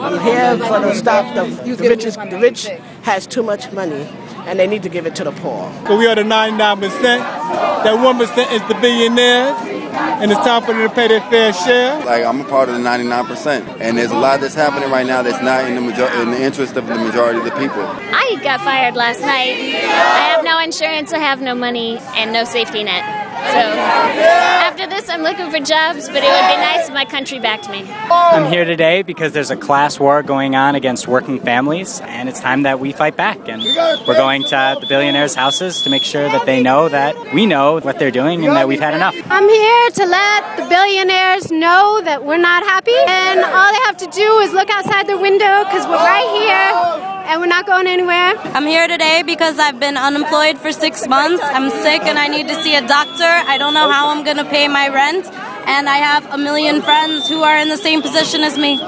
I'm here for the stop. The, the rich, the rich has too much money, and they need to give it to the poor. So we are the 99%. That 1% is the billionaires, and it's time for them to pay their fair share. Like I'm a part of the 99%, and there's a lot that's happening right now that's not in the major- in the interest of the majority of the people. I got fired last night. I have no insurance, I have no money, and no safety net. So after this, I'm looking for jobs, but it would be nice if my country backed me. I'm here today because there's a class war going on against working families, and it's time that we fight back. And we're going to the billionaires' houses to make sure that they know that we know what they're doing and that we've had enough. I'm here to let the billionaires know that we're not happy, and all they have to do is look outside their window because we're right here and we're not going anywhere. I'm here today because I've been unemployed for six months. I'm sick and I need to see a doctor. I don't know how I'm going to pay my rent. And I have a million friends who are in the same position as me.